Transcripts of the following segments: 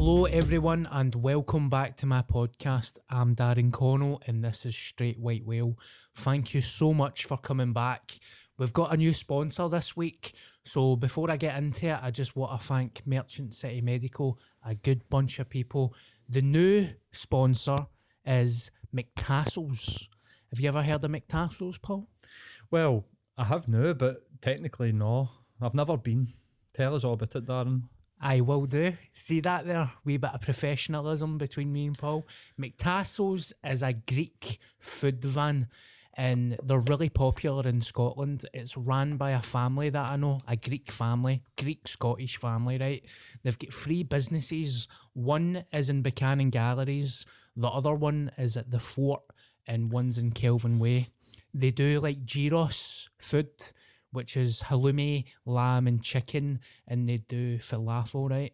Hello, everyone, and welcome back to my podcast. I'm Darren Connell, and this is Straight White Whale. Thank you so much for coming back. We've got a new sponsor this week, so before I get into it, I just want to thank Merchant City Medical, a good bunch of people. The new sponsor is MacTassos. Have you ever heard of MacTassos, Paul? Well, I have now, but technically no. I've never been. Tell us all about it, Darren. I will do. See that there? Wee bit of professionalism between me and Paul. MacTassos is a Greek food van and they're really popular in Scotland. It's run by a family that I know, a Greek family, Greek Scottish family, right? They've got three businesses. One is in Buchanan Galleries, the other one is at the Fort, and one's in Kelvin Way. They do like gyros food which is halloumi, lamb, and chicken, and they do falafel, right?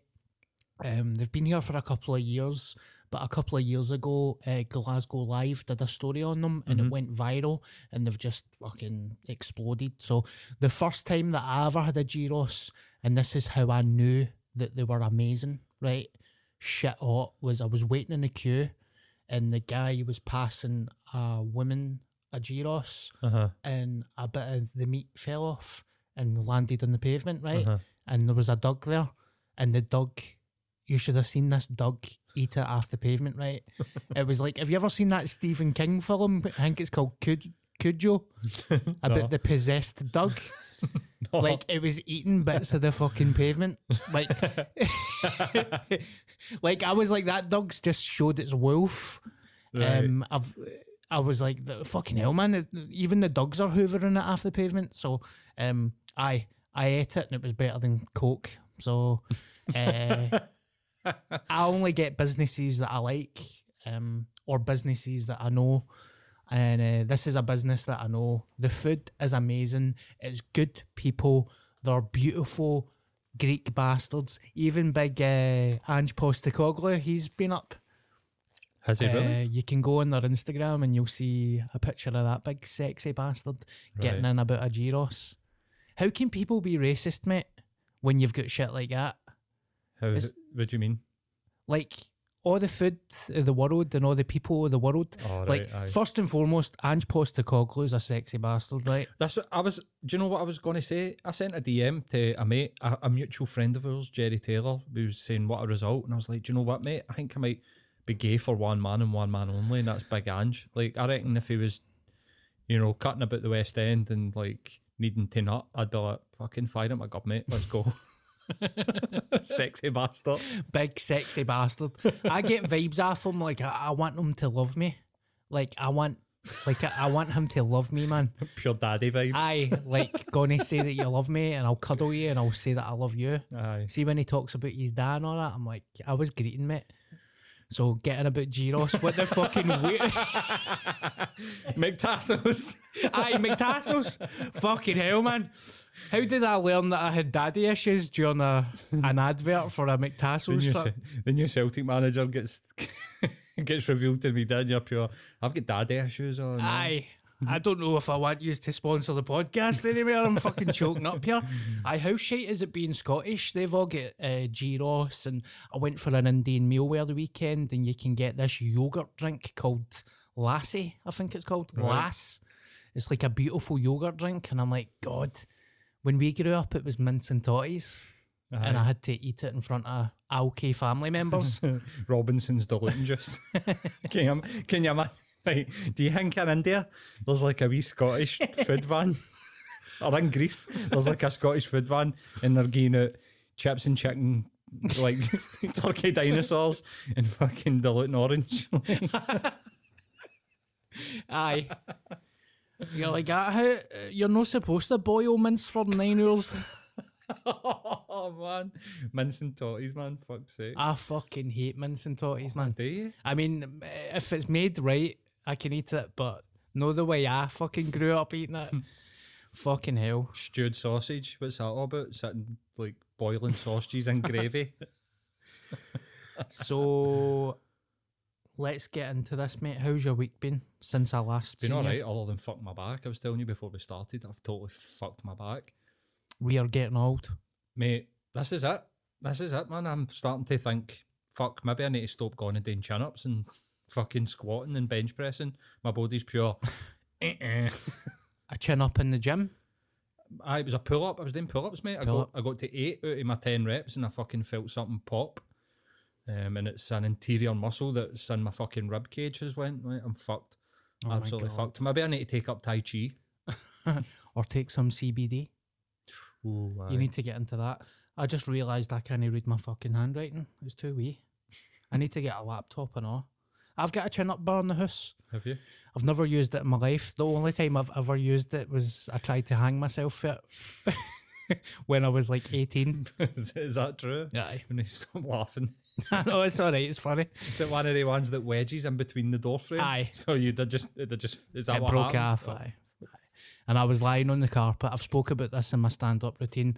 Um, they've been here for a couple of years, but a couple of years ago, uh, Glasgow Live did a story on them, and it went viral, and they've just fucking exploded. So the first time that I ever had a gyros, and this is how I knew that they were amazing, right? Shit hot was I was waiting in the queue, and the guy was passing a woman a gyros Uh-huh. and a bit of the meat fell off and landed on the pavement, right? Uh-huh. And there was a dog there, and the dog, you should have seen this dog eat it off the pavement, right? it was like, have you ever seen that Stephen King film? I think it's called Cud- Cujo, about No. the possessed dog. No. Like it was eating bits of the fucking pavement. Like, like I was like that dog's just showed its wolf. Right. Um, I've I was like, the fucking hell, man! it- Even the dogs are hoovering it off the pavement. So, um, I I ate it and it was better than Coke. So, uh, I only get businesses that I like, um, or businesses that I know. And uh, this is a business that I know. The food is amazing. It's good people. They're beautiful Greek bastards. Even big uh, Ange Postecoglou, he's been up. Has he really? Uh, you can go on their Instagram and you'll see a picture of that big sexy bastard getting Right. in about a gyros. How can people be racist, mate, when you've got shit like that? How? is- What do you mean? Like all the food of the world and all the people of the world. Oh, like right, aye. first and foremost, Ange Postecoglou's a sexy bastard, right? That's what I was. Do you know what I was going to say? I sent a DM to a mate, a, a mutual friend of ours, Jerry Taylor, who was saying what a result, and I was like, do you know what, mate? I think I might be gay for one man and one man only, and that's Big Ange. Like, I reckon if he was, you know, cutting about the West End and like needing to nut, I'd be like, fucking fire him, my god, mate, let's go. Sexy bastard. Big sexy bastard. I get vibes off him like I, I want him to love me. Like I want like I, I want him to love me, man. Pure daddy vibes. I like gonna say that you love me and I'll cuddle you and I'll say that I love you. Aye. See when he talks about his dad and all that, I'm like, I was greeting mate. So getting about Gyros, what the fucking weird. MacTassos. Aye, MacTassos. Fucking hell, man. How did I learn that I had daddy issues during a, an advert for a the, MacTassos new, strip? The new Celtic manager gets gets revealed to me. Then you're pure. I've got daddy issues on. Aye. I don't know if I want you to sponsor the podcast anymore. I'm fucking choking up here. I how shite is it being Scottish? They've all got uh, gyros, and I went for an Indian meal where the weekend, and you can get this yogurt drink called Lassi, I think it's called. Right. Lass. It's like a beautiful yogurt drink, and I'm like, God, when we grew up, it was mince and totties, and I had to eat it in front of Alki family members. Robinson's diluting juice. can you can you imagine? Right, do you think in India there's like a wee Scottish food van, or in Greece there's like a Scottish food van, and they're giving out chips and chicken, like turkey dinosaurs and fucking diluting orange. Aye. You're like, ah, how, you're not supposed to boil mince for nine hours. oh man, mince and totties, man. Fuck's sake. I fucking hate mince and totties, man. Do you? I mean, if it's made right, I can eat it, but no the way I fucking grew up eating it. fucking hell. Stewed sausage. What's that all about? Sitting like boiling sausages and gravy. So let's get into this, mate. How's your week been since I last Been seen alright, you? other than fuck my back. I was telling you before we started, I've totally fucked my back. We are getting old. Mate, this is it. This is it, man. I'm starting to think, fuck, maybe I need to stop going and doing chin ups and fucking squatting and bench pressing. My body's pure. Eh-eh. A chin up in the gym. I it was a pull up. I was doing pull ups, mate. I got Pull-up. I got to eight out of my ten reps, and I fucking felt something pop. Um, and it's an interior muscle that's in my fucking rib cage has went. Right, I'm fucked. Oh Absolutely fucked. Maybe I need to take up Tai Chi. or take some CBD. Ooh, You need to get into that. I just realised I can't read my fucking handwriting. It's too wee. I need to get a laptop and all. I've got a chin up bar in the house. have you? I've never used it in my life. The only time I've ever used it was I tried to hang myself for it when I was like 18. is, is that true? Aye. When they stop laughing. no, know, it's all right. It's funny. Is it one of the ones that wedges in between the door frame? Aye. So you did just they just is that it what broke happened? off. Aye. Aye. And I was lying on the carpet. I've spoke about this in my stand-up routine.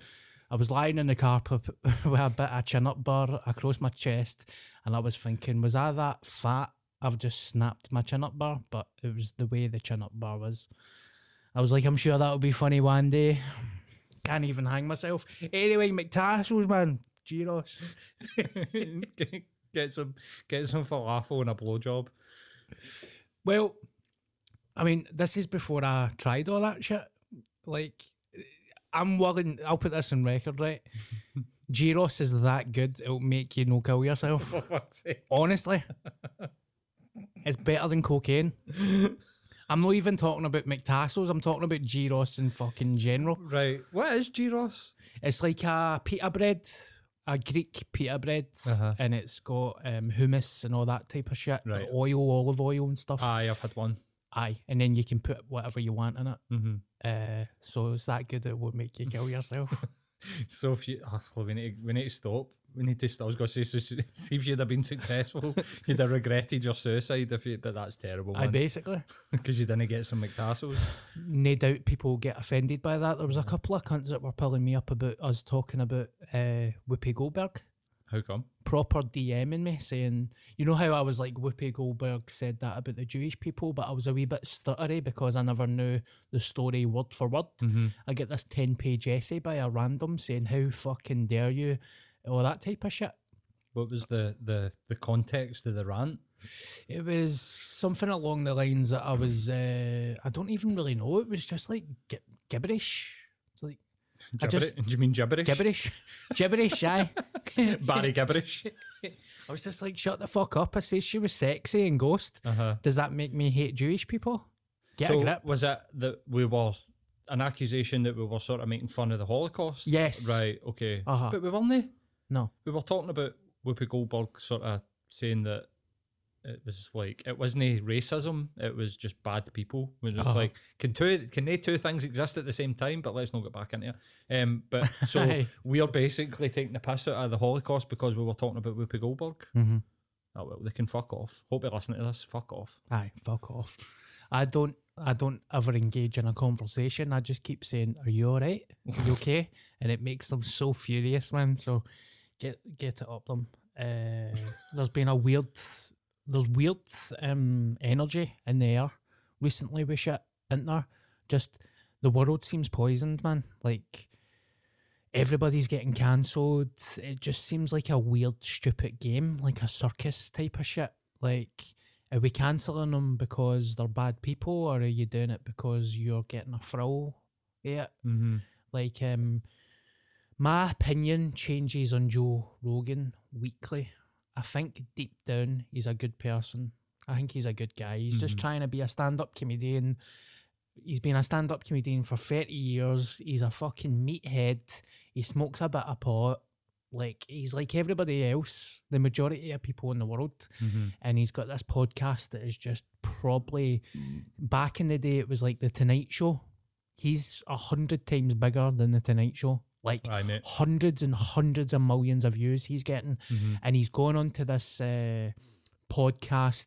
I was lying on the carpet with a bit of chin-up bar across my chest, and I was thinking, was I that fat? I've just snapped my chin-up bar, but it was the way the chin-up bar was. I was like, I'm sure that'll be funny one day. Can't even hang myself. Anyway, MacTassos, man. Gyros. get, some get some falafel and a blowjob. Well, I mean, this is before I tried all that shit. Like, I'm willing. I'll put this on record, right? Gyros is that good; it'll make you no kill yourself. For fuck's sake. Honestly, it's better than cocaine. I'm not even talking about MacTassos. I'm talking about gyros in fucking general. Right. What is gyros? It's like a pita bread, a Greek pita bread, Uh-huh. and it's got um, hummus and all that type of shit, Right. oil, olive oil, and stuff. Aye, I've had one. Aye, and then you can put whatever you want in it. Mm-hmm. Uh, so it's that good that it would make you kill yourself. So if you, oh, we need to, we need to stop. We need to. st- I was going to say, see if you'd have been successful, you'd have regretted your suicide. If you, but that's terrible. I basically, because you didn't get some MacTassos. no doubt people get offended by that. There was a couple of cunts that were pulling me up about us talking about uh, Whoopi Goldberg. How come? Proper DMing me saying, you know how I was like, Whoopi Goldberg said that about the Jewish people, but I was a wee bit stuttery because I never knew the story word for word. Mm-hmm. I get this 10 page essay by a random saying, How fucking dare you? All that type of shit. What was the the the context of the rant? It was something along the lines that I was, uh, I don't even really know. It was just like gi- gibberish. It's Like I just- Do you mean gibberish? gibberish. gibberish, aye. Barry gibberish. I was just like, shut the fuck up. I said she was sexy and ghost. Uh huh. Does that make me hate Jewish people? Get so a grip. was it that we were an accusation that we were sort of making fun of the Holocaust? Yes. Right. Okay. Uh-huh. But we weren't. No. We were talking about Whoopi Goldberg sort of saying that it was like it wasn't racism; it was just bad people. When it's Uh-huh. like can two can they two things exist at the same time? But let's not get back into it. Um, but so we are basically taking the piss out of the Holocaust because we were talking about Whoopi Goldberg. Mm-hmm. Oh well, they can fuck off. Hope you're listening to this. Fuck off. Aye, fuck off. I don't I don't ever engage in a conversation. I just keep saying, Are you alright? Are you okay? and it makes them so furious, man. So get get it up them. Uh, there's been a weird there's weird um energy in the air recently with shit, isn't there? Just the world seems poisoned, man. Like everybody's getting cancelled. It just seems like a weird, stupid game, like a circus type of shit. Like, are we cancelling them because they're bad people, or are you doing it because you're getting a thrill? Yeah, Mm-hmm. like um, my opinion changes on Joe Rogan weekly. I think deep down he's a good person. I think he's a good guy. He's just Mhm. trying to be a stand-up comedian. He's been a stand-up comedian for thirty years. He's a fucking meathead. He smokes a bit of pot. Like he's like everybody else, the majority of people in the world Mm-hmm. and he's got this podcast that is just probably back in the day it was like the Tonight Show. He's a hundred times bigger than the Tonight Show. Like hundreds and hundreds of millions of views he's getting, Mm-hmm. and he's going on to this uh, podcast,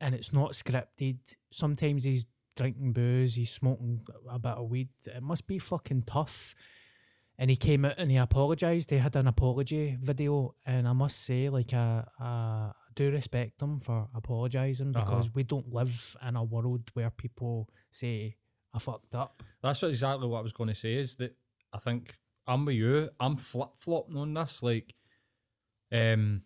and it's not scripted. Sometimes he's drinking booze, he's smoking a bit of weed. It must be fucking tough. And he came out and he apologised. He had an apology video, and I must say, like, I, I do respect him for apologising Uh-huh. because we don't live in a world where people say, I fucked up. That's what exactly what I was going to say. Is that I think I'm with you. I'm flip flopping on this. Like, um,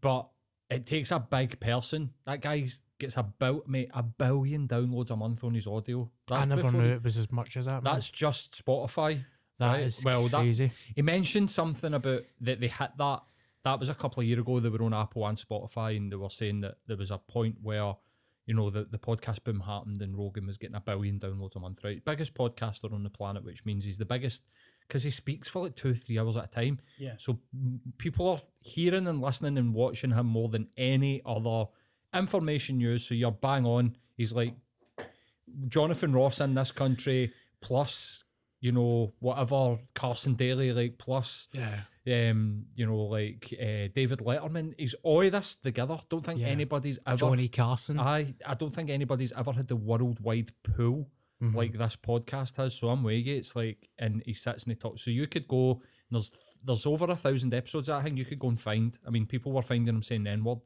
but it takes a big person. That guy gets about mate a billion downloads a month on his audio. I never knew he- it was as much as that. man. That's just Spotify. That right? is well, that- crazy. He mentioned something about that they hit that. That was a couple of years ago. They were on Apple and Spotify, and they were saying that there was a point where, you know, the, the podcast boom happened and Rogan was getting a billion downloads a month, right? Biggest podcaster on the planet, which means he's the biggest because he speaks for like two, three hours at a time. Yeah. So people are hearing and listening and watching him more than any other information news. So you're bang on. He's like Jonathan Ross in this country, plus, you know, whatever Carson Daly, like, plus, Yeah. um, you know, like uh, David Letterman. He's all this together. Don't think Yeah. anybody's ever. Johnny Carson. I, I don't think anybody's ever had the worldwide pool Mhm. like this podcast has. So I'm you. It's like, and he sits and he talks. So you could go. and There's there's over a thousand episodes. I think you could go and find. I mean, people were finding him saying N word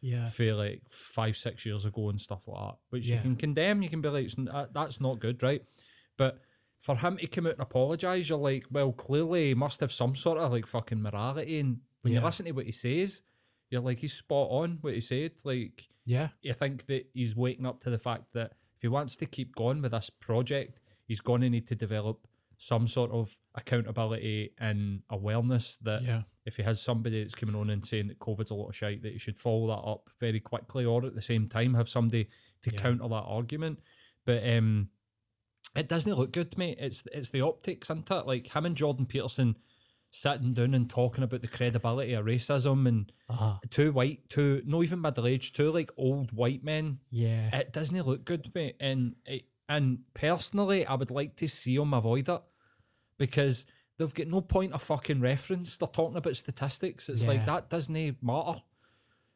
yeah. for like five six years ago and stuff like that, which Yeah. you can condemn. You can be like, "It's uh, that's not good, right? But for him to come out and apologise, you're like, well, clearly he must have some sort of like fucking morality. And when you listen to what he says, you're like, he's spot on what he said. Like, Yeah. I think that he's waking up to the fact that if he wants to keep going with this project, he's going to need to develop some sort of accountability and awareness that Yeah. if he has somebody that's coming on and saying that COVID's a lot of shite, that he should follow that up very quickly, or at the same time have somebody to Yeah. counter that argument. But um, it doesn't look good to me. It's it's the optics, isn't it? Like him and Jordan Peterson sitting down and talking about the credibility of racism and Uh, two white, two not even middle aged, two like old white men yeah. it doesn't look good me. And it, and personally, I would like to see them avoid it because they've got no point of fucking reference. They're talking about statistics. It's like that doesn't matter.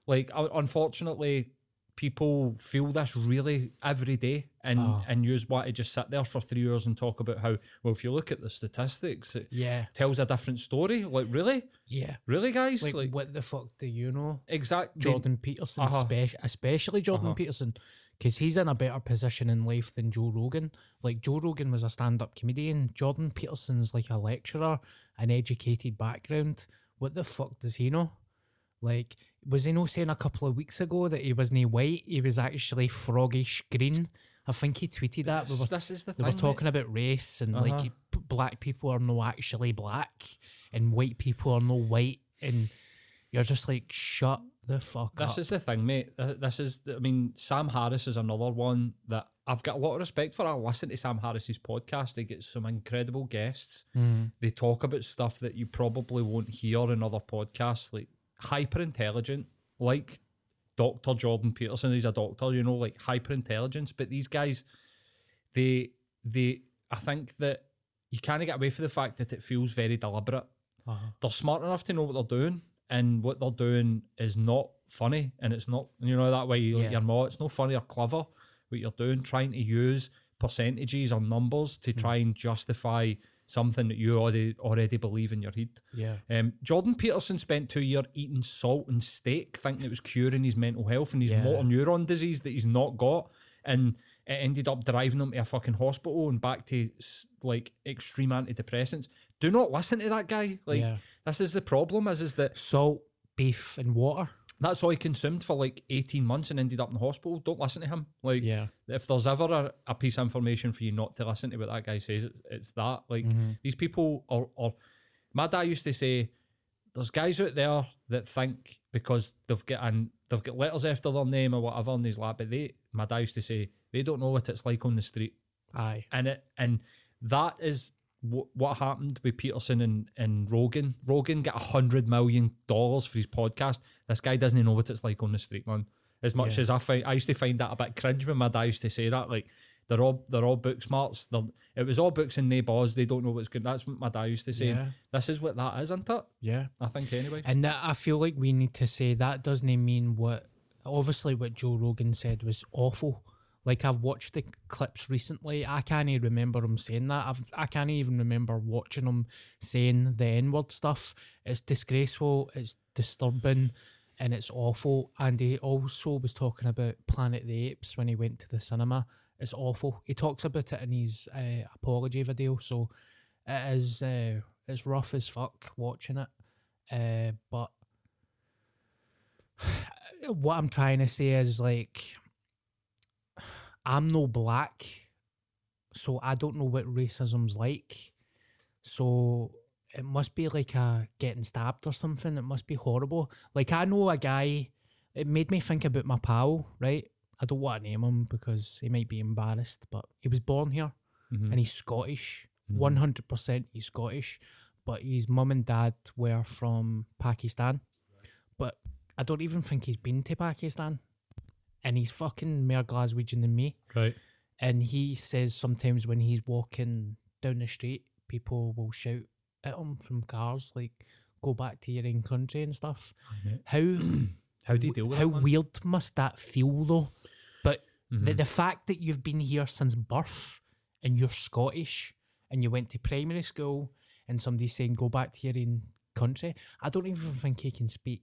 Like unfortunately, people feel this really every day, and Oh. and you want to just sit there for three hours and talk about how well if you look at the statistics, it Yeah. tells a different story. Like really, Yeah. really, guys, Like, like, what the fuck do you know? exactly Jordan Peterson, Uh-huh. spec- especially Jordan Uh-huh. Peterson, because he's in a better position in life than Joe Rogan. Like Joe Rogan was a stand-up comedian. Jordan Peterson's like a lecturer, an educated background. What the fuck does he know? Like, was he no saying a couple of weeks ago that he wasn't white? He was actually froggish green. I think he tweeted that. We This, were, this is the they thing. were mate. talking about race and like Uh-huh. p- black people are no actually black and white people are no white and you're just like shut the fuck up. This up. is the thing, mate. This is, I mean, Sam Harris is another one that I've got a lot of respect for. I listen to Sam Harris's podcast. He gets some incredible guests. Mm. They talk about stuff that you probably won't hear in other podcasts, like hyper intelligent, like Dr. Jordan Peterson. He's a doctor, you know, like hyper intelligence. But these guys, they, they, I think that you kind of get away from the fact that it feels very deliberate Uh-huh. they're smart enough to know what they're doing and what they're doing is not funny, and it's not you know that way you, Yeah. you're not. It's not funny or clever what you're doing. Trying to use percentages or numbers to try and justify something that you already already believe in your head. Yeah. Um, Jordan Peterson spent two years eating salt and steak, thinking it was curing his mental health and his Yeah. motor neuron disease that he's not got, and it ended up driving him to a fucking hospital and back to like extreme antidepressants. Do not listen to that guy. Like Yeah. this is the problem. Is is that Salt, beef, and water. That's all he consumed for like eighteen months and ended up in the hospital. Don't listen to him. Like Yeah. if there's ever a, a piece of information for you not to listen to what that guy says, it's, it's that. Like Mm-hmm. these people are, are. My dad used to say, "There's guys out there that think because they've got and they've got letters after their name or whatever, on he's like, but they." My dad used to say they don't know what it's like on the street, Aye. and it and that is. What, what happened with Peterson and, and Rogan? Rogan got a hundred million dollars for his podcast. This guy doesn't even know what it's like on the street, man. As much Yeah. as I find, I used to find that a bit cringe when my dad used to say that. Like they're all they're all book smarts. They're, it was all books and no bars. They don't know what's good. That's what my dad used to say. Yeah. This is what that is, isn't it? Yeah. I think anyway. And that I feel like we need to say that doesn't mean what obviously what Joe Rogan said was awful. Like I've watched the clips recently. I can't even remember him saying that. I've I can't even remember watching him saying the N word stuff. It's disgraceful, it's disturbing, and it's awful. And he also was talking about Planet of the Apes when he went to the cinema. It's awful. He talks about it in his uh, apology video. So it is uh, it's rough as fuck watching it. Uh, but what I'm trying to say is like I'm no black, so I don't know what racism's like. So it must be like a getting stabbed or something. It must be horrible. Like I know a guy. It made me think about my pal. Right. I don't want to name him because he might be embarrassed, but he was born here Mhm. and he's Scottish. Mhm. One hundred percent, he's Scottish, but his mum and dad were from Pakistan. But I don't even think he's been to Pakistan, and he's fucking more Glaswegian than me. Right. And he says sometimes when he's walking down the street, people will shout at him from cars like "Go back to your own country" and stuff. How How do you deal with how weird must that feel though? But the, Mhm. the fact that you've been here since birth and you're Scottish and you went to primary school and somebody's saying go back to your own country, I don't even think he can speak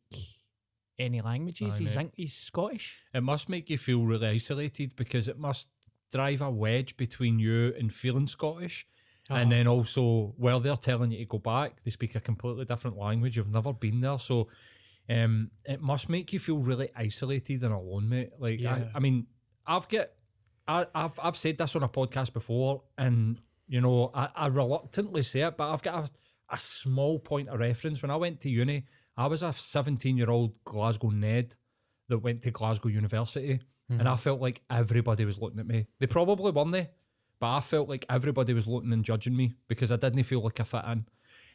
any languages. Aye, he's, mate. he's Scottish. It must make you feel really isolated because it must drive a wedge between you and feeling Scottish. And Oh. then also, while they're telling you to go back, they speak a completely different language. You've never been there. So um, it must make you feel really isolated and alone, mate. Like, Yeah. I, I mean, I've got, I, I've, I've said this on a podcast before, and, you know, I, I reluctantly say it, but I've got a, a small point of reference. When I went to uni, I was a 17 year old Glasgow Ned that went to Glasgow University, and hmm. I felt like everybody was looking at me. They probably weren't they, but I felt like everybody was looking and judging me because I didn't feel like I fit in.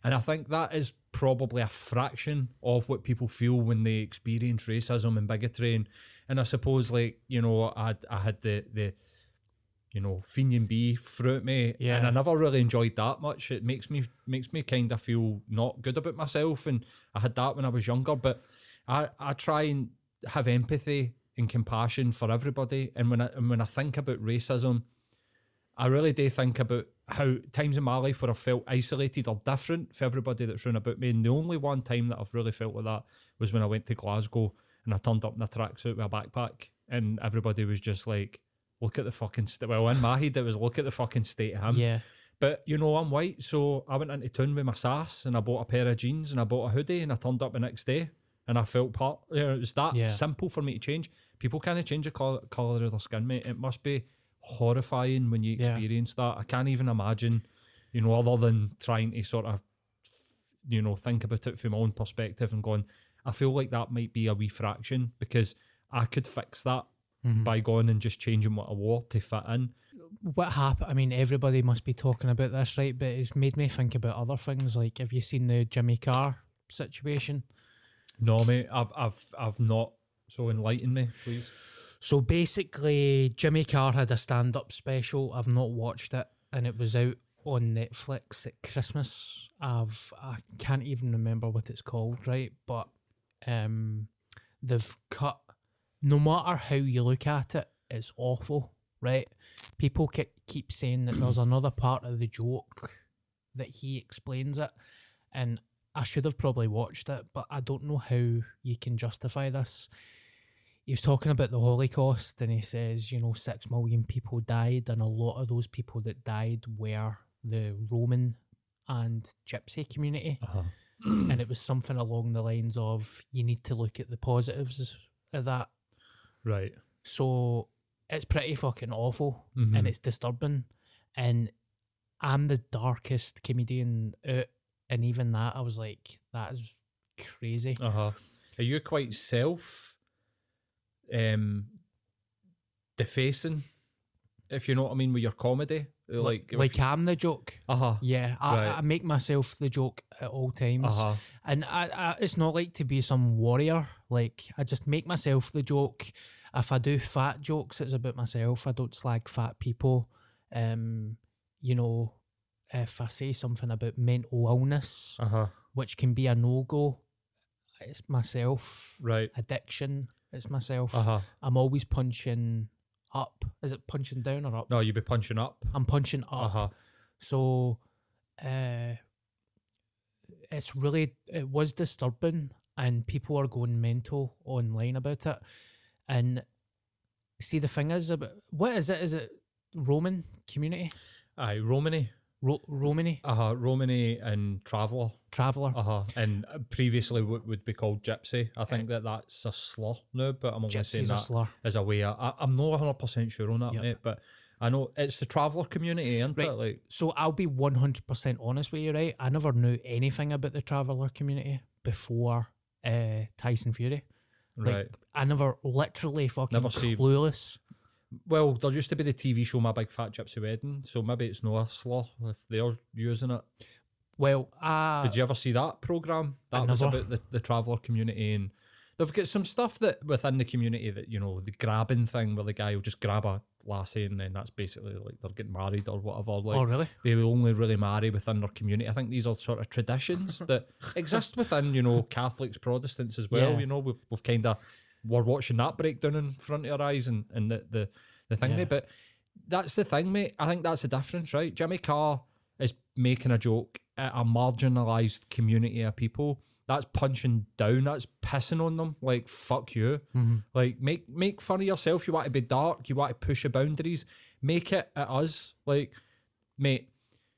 And I think that is probably a fraction of what people feel when they experience racism and bigotry. And, and I suppose, like, you know, I, I had the, the you know, Fenian Bee through me. Yeah. And I never really enjoyed that much. It makes me makes me kind of feel not good about myself. And I had that when I was younger. But I, I try and have empathy and compassion for everybody. And when I and when I think about racism, I really do think about how times in my life where I felt isolated or different for everybody that's round about me. And the only one time that I've really felt like that was when I went to Glasgow and I turned up in a tracksuit with a backpack and everybody was just like, look at the fucking state. Well, in my head, it was look at the fucking state of him. yeah. But you know, I'm white, so I went into town with my sass and I bought a pair of jeans and I bought a hoodie and I turned up the next day and I felt part. You know, it was that Yeah. simple for me to change. People can't change the colour, colour of their skin, mate. It must be horrifying when you Yeah. experience that. I can't even imagine, you know, other than trying to sort of, you know, think about it from my own perspective and going, I feel like that might be a wee fraction because I could fix that Mm-hmm. by going and just changing what I wore to fit in. What happened? I mean, everybody must be talking about this, right? But it's made me think about other things. Like, have you seen the Jimmy Carr situation? No, mate, I've, I've, I've not. So enlighten me, please. So basically, Jimmy Carr had a stand up special. I've not watched it, and it was out on Netflix at Christmas. I've I can't even remember what it's called, right? But um, they've cut. No matter how you look at it, it's awful, right? People ke- keep saying that there's another part of the joke that he explains it, and I should have probably watched it, but I don't know how you can justify this. He was talking about the Holocaust, and he says, you know, six million people died, and a lot of those people that died were the Roman and Gypsy community Uh-huh. and it was something along the lines of you need to look at the positives of that. Right. So it's pretty fucking awful Mhm. and it's disturbing. And I'm the darkest comedian out, and even that I was like, that is crazy. Uh huh. Are you quite self um defacing? If you know what I mean with your comedy, like like I'm the joke. uh huh, Yeah, I, Right. I make myself the joke at all times. uh huh, And I, I, it's not like to be some warrior. Like I just make myself the joke. If I do fat jokes, it's about myself. I don't slag fat people. Um, you know, if I say something about mental illness, uh huh. which can be a no go, it's myself. Right. Addiction, it's myself. Uh huh. I'm always punching up. Is it punching down or up? No, you'd be punching up. I'm punching up. Uh huh. So, uh, it's really it was disturbing, and people are going mental online about it. And see, the thing is about what is it? Is it Roman community? Aye, Romany. Ro- Romany Uh huh. Romany and Traveller. traveler. Uh huh. And previously what would be called Gypsy. I think that that's a slur now, but I'm only saying Gypsy's a that slur. as a way. of- I, I'm not 100 percent sure on that, Yep. mate. But I know it's the Traveller community, isn't Right. it? Like, So I'll be one hundred percent honest with you, right? I never knew anything about the traveler community before uh, Tyson Fury. Like, right. I never literally fucking Never see- clueless. Well, there used to be the TV show My Big Fat Gypsy Wedding, so maybe it's no a slur if they're using it. Well, uh, Did you ever see that program? I That was never. about the, the traveller community, and they've got some stuff that within the community that you know the grabbing thing, where the guy will just grab a lassie, and then that's basically like they're getting married or whatever. Like oh really? they will only really marry within their community. I think these are sort of traditions that exist within you know Catholics, Protestants as well. Yeah. You know, we've we've kind of we're watching that breakdown in front of our eyes, and and the the, the thing Yeah. there, but. That's the thing, mate. I think that's the difference, right? Jimmy Carr is making a joke at a marginalised community of people. That's punching down. That's pissing on them. Like fuck you. Mm-hmm. Like make make fun of yourself. You want to be dark. You want to push your boundaries. Make it at us. Like, mate,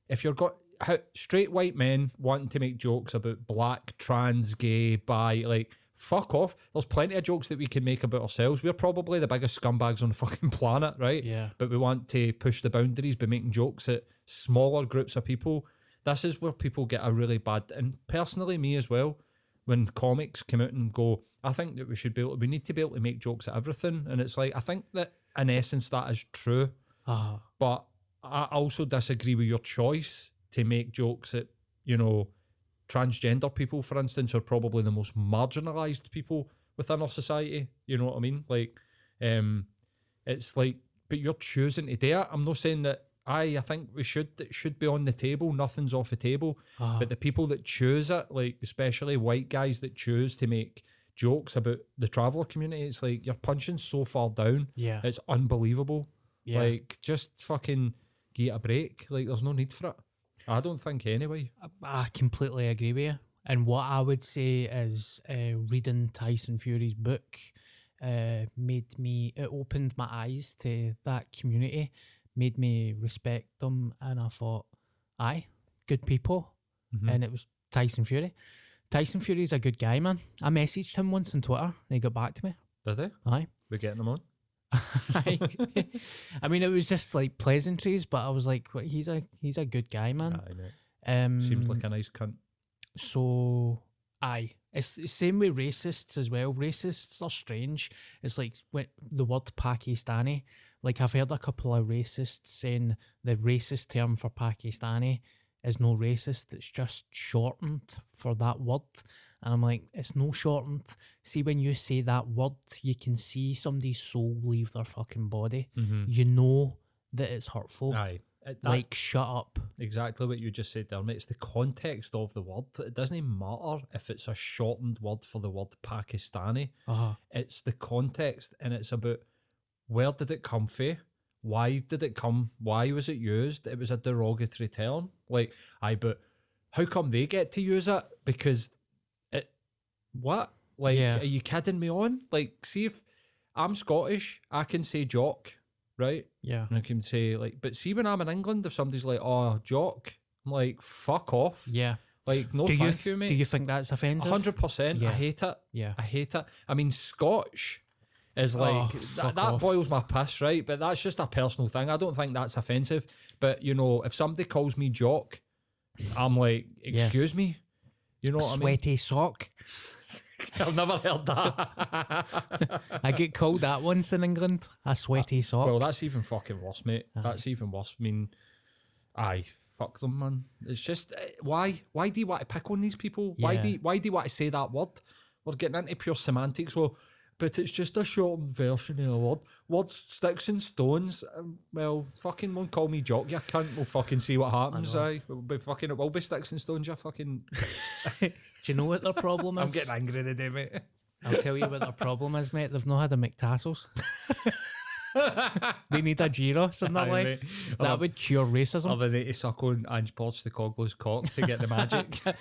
if you're got how straight white men wanting to make jokes about black, trans, gay, bi, like fuck off. There's plenty of jokes that we can make about ourselves. We're probably the biggest scumbags on the fucking planet, right? Yeah. But we want to push the boundaries by making jokes at smaller groups of people. This is where people get a really bad and personally me as well, when comics come out and go, I think that we should be able we need to be able to make jokes at everything. And it's like I think that in essence that is true. Ah, But I also disagree with your choice to make jokes at, you know, transgender people, for instance, are probably the most marginalised people within our society. You know what I mean? Like, um, it's like, but you're choosing to do it. I'm not saying that. I I think we should it should be on the table. Nothing's off the table. ah. But the people that choose it, like especially white guys that choose to make jokes about the traveller community, it's like you're punching so far down. yeah, It's unbelievable. yeah. Like, just fucking get a break. Like, there's no need for it. I don't think anyway. I completely agree with you. And what I would say is uh, reading Tyson Fury's book uh, made me, it opened my eyes to that community, made me respect them. And I thought, aye, good people. Mhm. And it was Tyson Fury. Tyson Fury's a good guy, man. I messaged him once on Twitter and he got back to me. Did they? Aye. We're getting them on. Aye. I mean, it was just like pleasantries, but I was like, he's a he's a good guy, man. Aye. Um, Seems like a nice cunt. So, aye. It's the same with racists as well. Racists are strange. It's like when the word Pakistani. Like I've heard a couple of racists saying the racist term for Pakistani is no racist. It's just shortened for that word. And I'm like, it's no shortened. See, when you say that word, you can see somebody's soul leave their fucking body. Mm-hmm. You know that it's hurtful. Aye. It- that- like shut up. exactly what you just said there, mate. It's the context of the word. It doesn't matter if it's a shortened word for the word Pakistani. Uh, It's the context, and it's about where did it come from? Why did it come? Why was it used? It was a derogatory term. Like, I but how come they get to use it? Because it what? Like, Yeah. are you kidding me on? Like, see if I'm Scottish, I can say jock, right? yeah. And I can say like, but see when I'm in England, if somebody's like, "Oh, jock," I'm like, "Fuck off!" Yeah. Like, no, do you thank th- you, mate. do you think that's offensive? hundred percent. I hate it. Yeah. I hate it. I mean, Scotch is oh, like Oh, that, boils my piss, right? But that's just a personal thing. I don't think that's offensive. But you know, if somebody calls me jock, I'm like, Yeah. excuse me. You know what Sweaty sock. I mean? I've never heard that. I get called that once in England. A sweaty sock. well, that's even fucking worse, mate. Aye. That's even worse. I mean, aye, fuck them, man. It's just eh, why? Why do you want to pick on these people? Why do you, Why do you want to say that word? We're getting into pure semantics. Well, but it's just a shortened version of a word. Words, sticks and stones. Um, well, fucking won't call me jock. You cunt. We'll fucking see what happens. I, Aye, we'll be fucking. It will be sticks and stones. You fucking. do you know what their problem is? I'm getting angry today, mate. I'll tell you what their problem is, mate. They've not had a MacTassos. they need a Gyros in their Aye, life. mate. That would cure racism. Or they need to suck on Ange Postecoglou's cock to get the magic.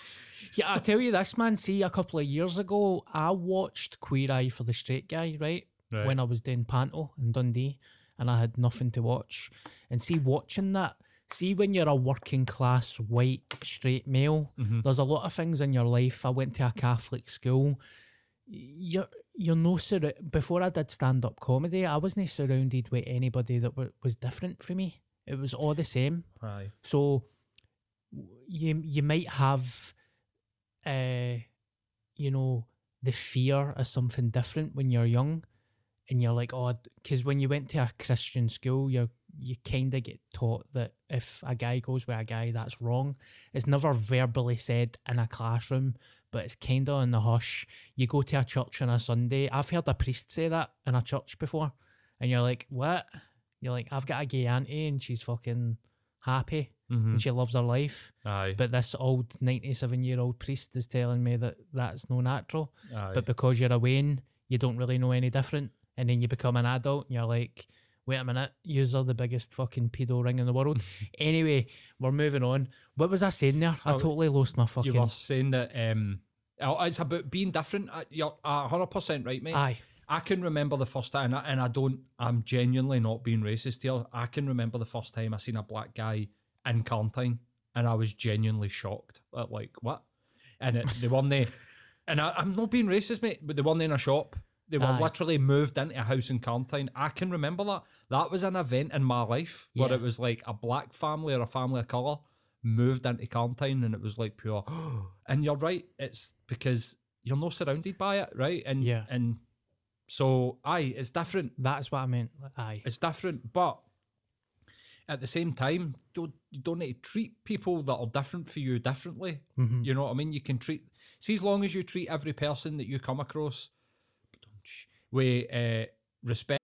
Yeah, I'll tell you this, man. See, a couple of years ago, I watched Queer Eye for the Straight Guy, right? Right. When I was doing Panto in Dundee and I had nothing to watch. And see, watching that, see, when you're a working class, white, straight male, Mhm. there's a lot of things in your life. I went to a Catholic school. You're, you're no sur- before I did stand up comedy, I wasn't surrounded with anybody that wa- was different from me. It was all the same. Aye. So you you might have, uh, you know, the fear of something different when you're young, and you're like, oh, because when you went to a Christian school, you you kind of get taught that if a guy goes with a guy, that's wrong. It's never verbally said in a classroom, but it's kind of in the hush. You go to a church on a Sunday. I've heard a priest say that in a church before, and you're like, what? You're like, I've got a gay auntie, and she's fucking happy Mhm. and she loves her life. Aye. But this old 97 year old priest is telling me that that's no natural. Aye. But because you're a Wayne, you don't really know any different. And then you become an adult and you're like, wait a minute, yous are the biggest fucking pedo ring in the world. anyway, we're moving on. What was I saying there? I Oh, totally lost my fucking. you were saying that um, oh, it's about being different. You're hundred percent right, mate. Aye. I can remember the first time, and I, and I don't. I'm genuinely not being racist here. I can remember the first time I seen a black guy in Carntyne, and I was genuinely shocked. At like what? And it, they weren't there. And I, I'm not being racist, mate, but they weren't in a shop. They were Aye. literally moved into a house in Carntyne. I can remember that. That was an event in my life where Yeah. it was like a black family or a family of colour moved into Carntyne, and it was like pure. and you're right. It's because you're not surrounded by it, right? And Yeah. and so aye, it's different. That's what I meant. Aye. It's different, but at the same time, don't you don't need to treat people that are different for you differently. Mhm. You know what I mean? You can treat see as long as you treat every person that you come across with uh, respect.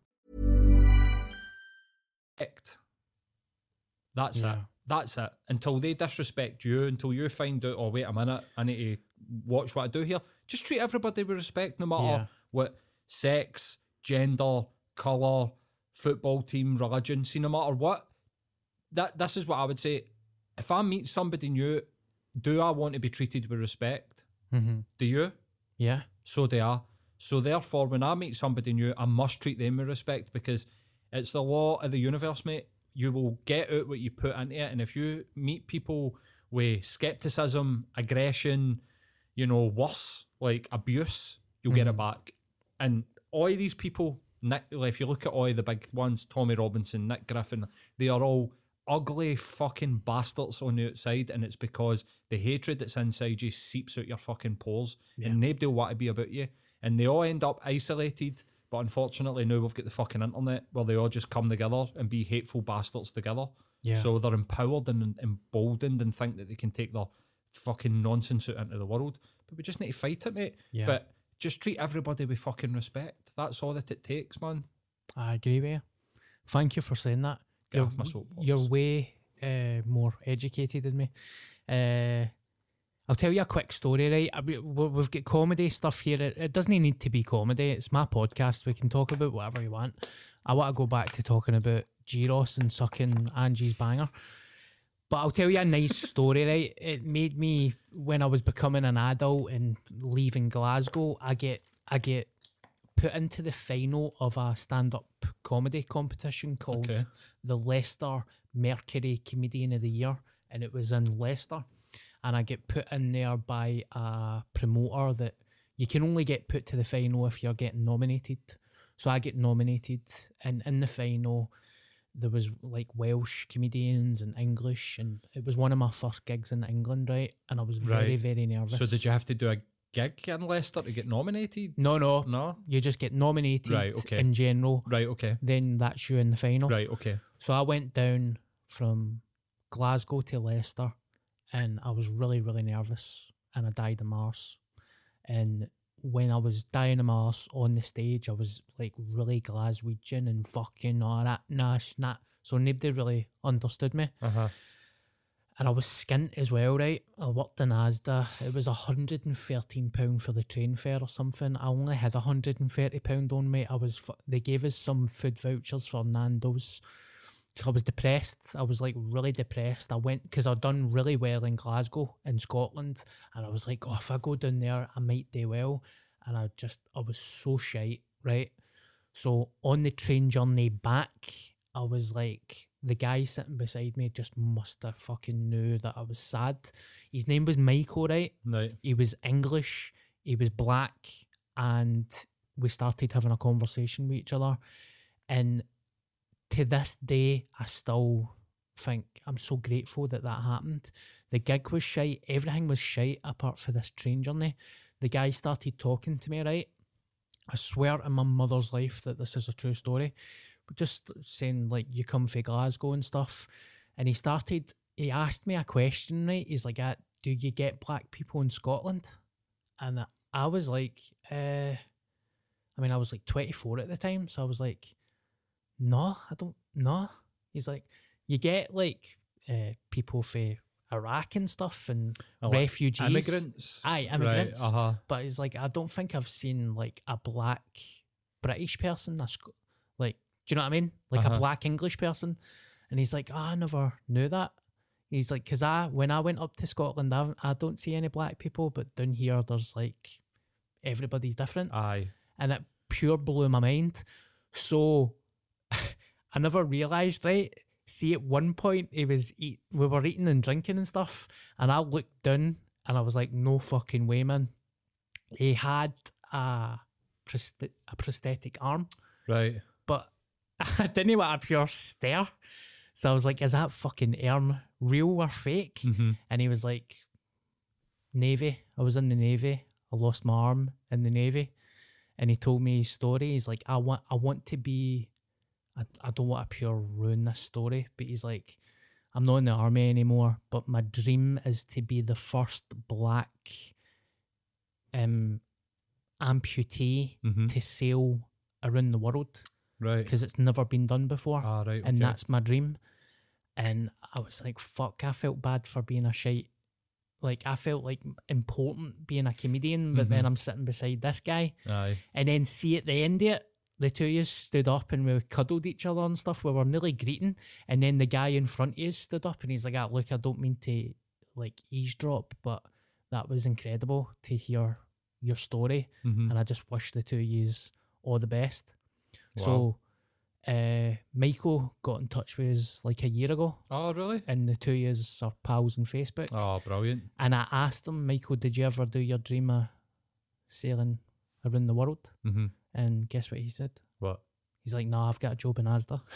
respect. That's it. That's it. Until they disrespect you, until you find out, oh, wait a minute, I need to watch what I do here. Just treat everybody with respect, no matter Yeah. what sex, gender, colour, football team, religion, see, no matter what. That This is what I would say. If I meet somebody new, do I want to be treated with respect? Mm-hmm. Do you? Yeah. So they are. So therefore, when I meet somebody new, I must treat them with respect because it's the law of the universe, mate. You will get out what you put into it, and if you meet people with skepticism, aggression, you know, worse like abuse, you'll get it mm. back. And all these people, Nick, like, if you look at all the big ones, Tommy Robinson, Nick Griffin, they are all ugly fucking bastards on the outside, and it's because the hatred that's inside you seeps out your fucking pores, and nobody will want to be about you, and they all end up isolated. But unfortunately, now we've got the fucking internet where they all just come together and be hateful bastards together. Yeah. So they're empowered and emboldened and think that they can take their fucking nonsense out into the world. But we just need to fight it, mate. Yeah. But just treat everybody with fucking respect. That's all that it takes, man. I agree with you. Thank you for saying that. Get you're, off my soapbox. You're way uh, more educated than me. Uh, I'll tell you a quick story, right? I we- we've got comedy stuff here. It, it doesn't need to be comedy. It's my podcast. We can talk about whatever you want. I want to go back to talking about gyros and sucking Angie's banger. But I'll tell you a nice story, right? It made me when I was becoming an adult and leaving Glasgow. I get I get put into the final of a stand-up comedy competition called Okay. the Leicester Mercury Comedian of the Year, and it was in Leicester. And I get put in there by a promoter that you can only get put to the final if you're getting nominated. So I get nominated, and in the final, there was like Welsh comedians and English, and it was one of my first gigs in England, right? And I was very, Right. very nervous. So did you have to do a gig in Leicester to get nominated? No, no, No? You just get nominated Right, okay. in general. Right, okay. Then that's you in the final. Right, okay. So I went down from Glasgow to Leicester and I was really, really nervous and I died of Mars. And when I was dying of Mars on the stage, I was like really Glaswegian and fucking all that nash that. So nobody really understood me. Uh-huh. And I was skint as well, right? I worked in Asda. It was £113 for the train fare or something. I only had £130 on me. I was, fu- they gave us some food vouchers for Nando's. I was depressed. I was like really depressed. I went because I'd done really well in Glasgow in Scotland, and I was like, oh, if I go down there, I might do well. And I just, I was so shite, right? So on the train journey back, I was like, the guy sitting beside me just must have fucking knew that I was sad. His name was Michael, right? Right. He was English, he was black, and we started having a conversation with each other. And to this day, I still think I'm so grateful that that happened. The gig was shite, everything was shite apart for this train journey. The guy started talking to me, right? I swear in my mother's life that this is a true story. Just saying, like, you come from Glasgow and stuff. And he started, he asked me a question, right? He's like, uh, Do you get black people in Scotland? And I was like, uh, I mean, I was like 24 at the time. So I was like, No, I don't, no. He's like, You get like uh, people from Iraq and stuff and Oh, refugees. Immigrants. Aye, immigrants. Right, uh-huh. But he's like I don't think I've seen like a black British person. That's like, do you know what I mean? Like Uh-huh. a black English person. And he's like, oh, I never knew that. He's like, because I when I went up to Scotland, I, I don't see any black people, but down here there's like everybody's different, Aye. and it pure blew my mind. So I never realised, right? See, at one point he was eat, we were eating and drinking and stuff, and I looked down and I was like, no fucking way, man. He had a, a prosthetic arm, Right. but I didn't want a pure stare. So I was like, is that fucking arm real or fake? Mm-hmm. And he was like, Navy. I was in the Navy. I lost my arm in the Navy, and he told me his story. He's like, I want, I want to be. I, I don't want to pure ruin this story, but he's like, I'm not in the army anymore, but my dream is to be the first black um amputee Mhm. to sail around the world Right. because it's never been done before Ah, right. and okay. that's my dream. And I was like, fuck, I felt bad for being a shite. Like, I felt like important being a comedian, but then Mhm. I'm sitting beside this guy. Aye. And then see at the end of it, the two of us stood up and we cuddled each other and stuff. We were nearly greeting. And then the guy in front of us stood up and he's like, ah, look, I don't mean to like eavesdrop, but that was incredible to hear your story. Mhm. And I just wish the two of yous all the best. Wow. So uh, Michael got in touch with us like a year ago, Oh, really? and the two of years are pals on Facebook. Oh, brilliant. And I asked him, Michael, did you ever do your dream of sailing around the world? Mm-hmm. And guess what he said? What? He's like, no, I've got a job in Asda.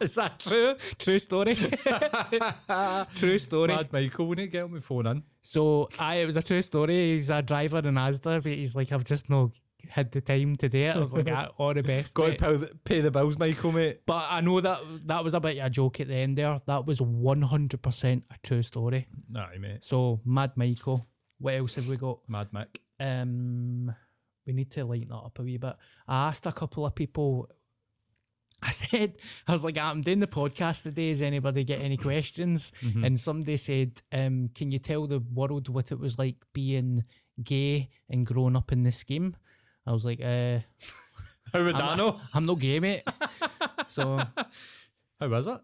Is that true? True story. true story. Mad Michael, wouldn't get my phone in? So I, it was a true story. He's a driver in Asda, but he's like, I've just not had the time to do it. I was like, ah, all the best. Got to pay the, pay the bills, Michael, mate. But I know that that was a bit of a joke at the end there. That was 100% a true story. Aye, mate. So, Mad Michael. What else have we got? Mad Mick. Um, we need to lighten that up a wee bit. I asked a couple of people. I said, I was like, I'm doing the podcast today. Does anybody get any questions? Mm-hmm. And somebody said, um, Can you tell the world what it was like being gay and growing up in this scheme? I was like, uh, How would I I'm, know? I'm not gay, mate. so How was it?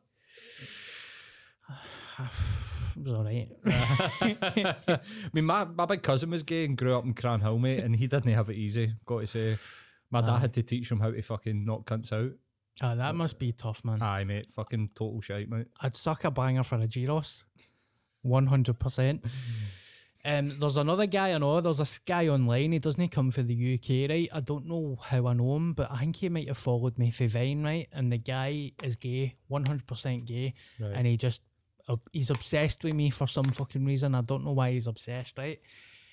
it was all right. I mean, my, my big cousin was gay and grew up in Cranhill, mate, and he didn't have it easy, got to say. My dad Aye. had to teach him how to fucking knock cunts out. Ah, that must be tough, man. Aye, mate. Fucking total shite, mate. I'd suck a banger for a Gyros. 100%. Um, there's another guy I know. There's this guy online. He doesn't come for the UK, right? I don't know how I know him, but I think he might have followed me for Vine, right? And the guy is gay, 100% gay. Right. And he just, uh, he's obsessed with me for some fucking reason. I don't know why he's obsessed, right?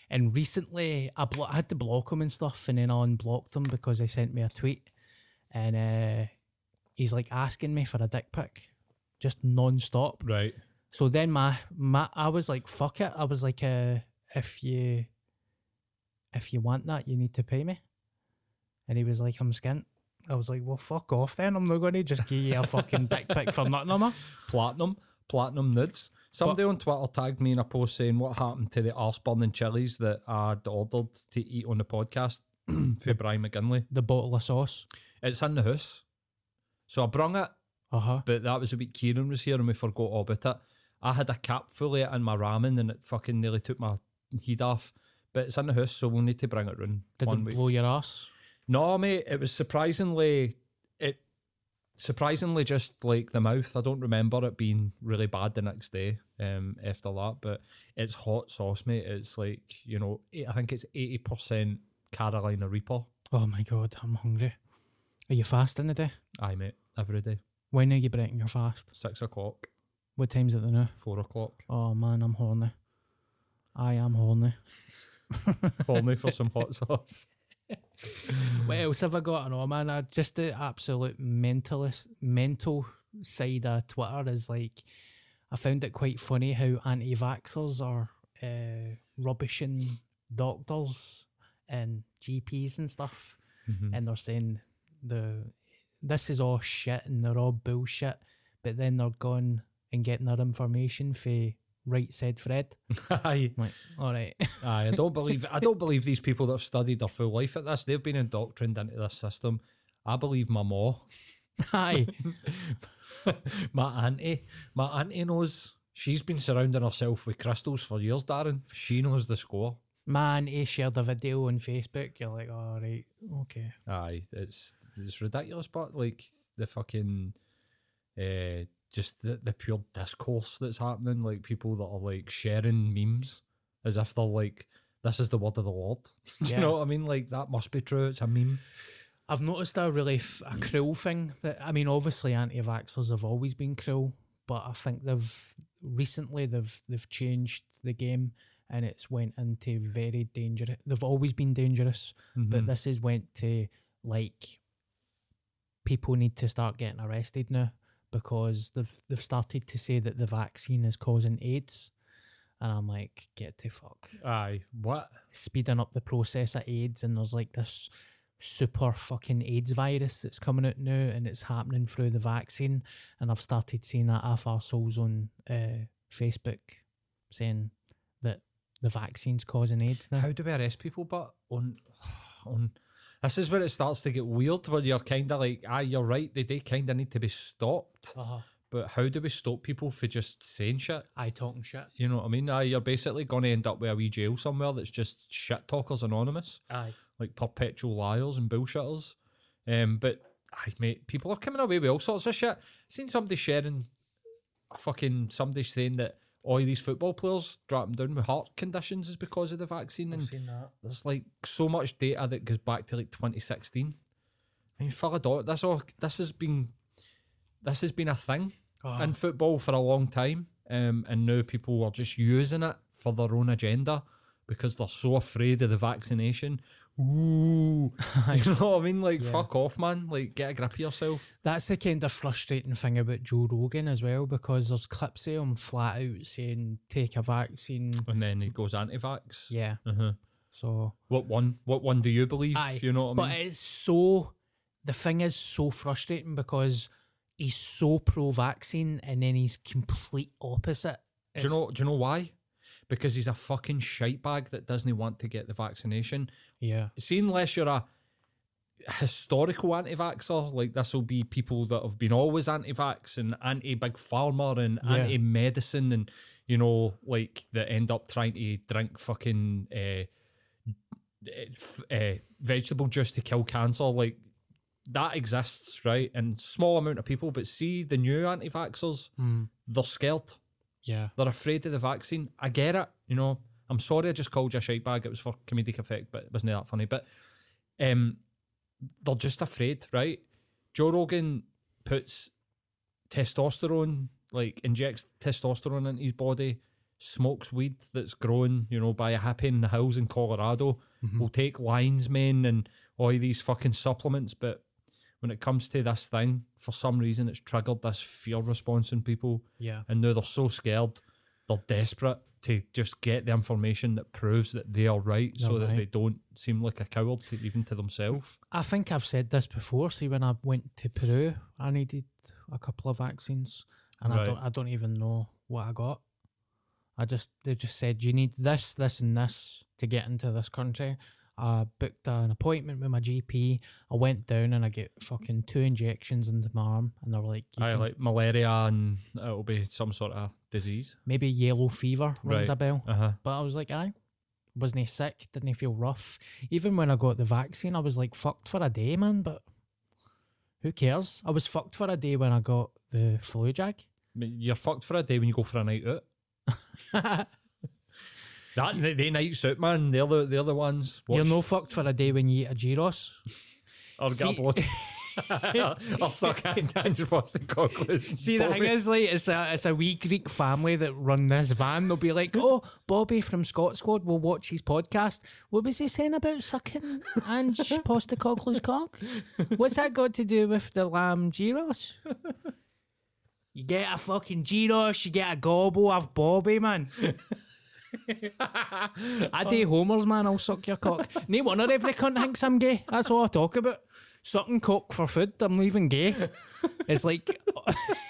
And recently, I, blo- I had to block him and stuff, and then I unblocked him because he sent me a tweet. And uh, he's like asking me for a dick pic, just non stop. Right. So then my my I was like, fuck it. I was like, uh, if you if you want that, you need to pay me. And he was like, I'm skint. I was like, well, fuck off then. I'm not going to just give you a fucking dick pic for nothing, am I? Platinum. Platinum nudes. Somebody on Twitter tagged me in a post saying what happened to the arse burning chilies that I'd ordered to eat on the podcast for Brian McGinley. The bottle of sauce. It's in the house. So I brung it, Uh huh. but that was a week Kieran was here and we forgot all about it. I had a cap full of it in my ramen and it fucking nearly took my heat off. But it's in the house, so we'll need to bring it round Did it week. blow your ass? No, mate, it was surprisingly surprisingly just like the mouth. I don't remember it being really bad the next day um after that, but it's hot sauce, mate. It's like, you know, I think it's eighty percent Carolina Reaper. Oh my god, I'm hungry. Are you fasting today? Aye, mate, every day. When are you breaking your fast? Six o'clock, What time's it now? four o'clock. Oh man, I'm horny. I am horny. Me for some hot sauce. What else have I got? No, man. I, just the absolute mentalist, mental side of Twitter is like, I found it quite funny how anti-vaxxers are uh, rubbishing doctors and GPs and stuff, Mhm. and they're saying the this is all shit and they're all bullshit, but then they're going and getting their information for right said Fred. Aye, like, all right. aye. I don't believe I don't believe these people that have studied their full life at this. They've been indoctrined into this system. I believe my ma. Hi. my auntie, my auntie knows. She's been surrounding herself with crystals for years, Darren. She knows the score. Man, he shared a video on Facebook. You're like, all right, okay. Aye, it's it's ridiculous, but like the fucking, uh, just the, the pure discourse that's happening. Like people that are like sharing memes as if they're like, this is the word of the Lord. Yeah. you know what I mean? Like that must be true. It's a meme. I've noticed a really f- a cruel thing that I mean, obviously, anti-vaxxers have always been cruel, but I think they've recently they've they've changed the game and it's went into very dangerous. They've always been dangerous, but Mhm. this has went to like people need to start getting arrested now because they've they've started to say that the vaccine is causing AIDS, and I'm like, get to fuck, Aye. What? speeding up the process of AIDS, and there's like this super fucking AIDS virus that's coming out now, and it's happening through the vaccine, and I've started seeing that off our souls on uh, Facebook saying that the vaccine's causing AIDS now. How do we arrest people? But on, on, this is where it starts to get weird. Where you're kind of like, ah, you're right. They do kind of need to be stopped. uh-huh. But how do we stop people for just saying shit? I talking shit. You know what I mean? Aye, you're basically going to end up with a wee jail somewhere that's just shit talkers anonymous, Aye. like perpetual liars and bullshitters. Um, but aye, mate, people are coming away with all sorts of shit. seen somebody sharing a fucking somebody saying that all these football players dropping down with heart conditions is because of the vaccine, and seen that. there's like so much data that goes back to like 2016. I mean, Philadelphia. This all this has been this has been a thing in football for a long time, um, and now people are just using it for their own agenda because they're so afraid of the vaccination. Ooh, you know what I mean? Like, Yeah. fuck off, man. Like, get a grip of yourself. That's the kind of frustrating thing about Joe Rogan as well, because there's clips of him flat out saying take a vaccine. And then he goes anti-vax. Yeah. Uh-huh. So What one? What one do you believe? Aye, you know what I mean? but it's so the thing is so frustrating because he's so pro vaccine and then he's complete opposite. Do you know? Do you know why? Because he's a fucking shite bag that doesn't want to get the vaccination. Yeah. See, unless you're a historical anti-vaxxer, like this will be people that have been always anti-vax and anti-big pharma and Yeah. anti-medicine, and you know, like that end up trying to drink fucking uh, uh, vegetable juice to kill cancer. Like that exists, right? And small amount of people, but see the new anti-vaxxers, Mm, they're scared. Yeah. They're afraid of the vaccine. I get it. You know, I'm sorry I just called you a shite bag. It was for comedic effect, but it wasn't that funny. But um, they're just afraid, right? Joe Rogan puts testosterone, like injects testosterone into his body, smokes weed that's grown, you know, by a hippie in the hills in Colorado. Will take lion's mane and all these fucking supplements, but when it comes to this thing, for some reason, it's triggered this fear response in people Yeah. and now they're so scared, they're desperate to just get the information that proves that they are right, so They're that right. they don't seem like a coward to even to themselves. I think I've said this before. See, when I went to Peru, I needed a couple of vaccines, and I don't, I don't even know what I got. I just, they just said you need this, this, and this to get into this country. I booked an appointment with my GP. I went down and I get fucking two injections into my arm, and they were like, you I like malaria and it'll be some sort of disease. maybe yellow fever rings Right. a bell. Uh huh. But I was like, aye. Wasn't he sick? Didn't he feel rough? Even when I got the vaccine, I was like fucked for a day, man. But who cares? I was fucked for a day when I got the flu jag. You're fucked for a day when you go for a night out. That they, they nights out, man. They're the they're the ones. You're no fucked for a day when you eat a gyros. or get a blood. or suck Andrew Boston Cockles. See, the thing Bobby. is, like, it's a it's a wee Greek family that run this van. They'll be like, "Oh, Bobby from Scot Squad will watch his podcast. What was he saying about sucking Ange Postecoglou's cock? What's that got to do with the lamb gyros? You get a fucking gyros, you get a gobble of Bobby, man. I do oh. homers, man. I'll suck your cock. No wonder every cunt thinks I'm gay. That's all I talk about. Sucking cock for food. I'm even gay. It's like